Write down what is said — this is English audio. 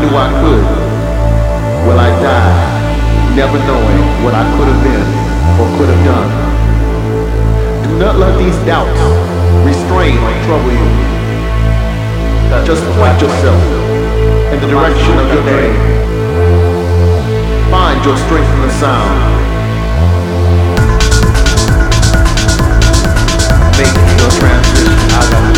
knew I could. Will I died, never knowing what I could have been or could have done. Do not let these doubts restrain or trouble you. Just point yourself in the direction of your dream. Find your strength in the sound. make your transition. I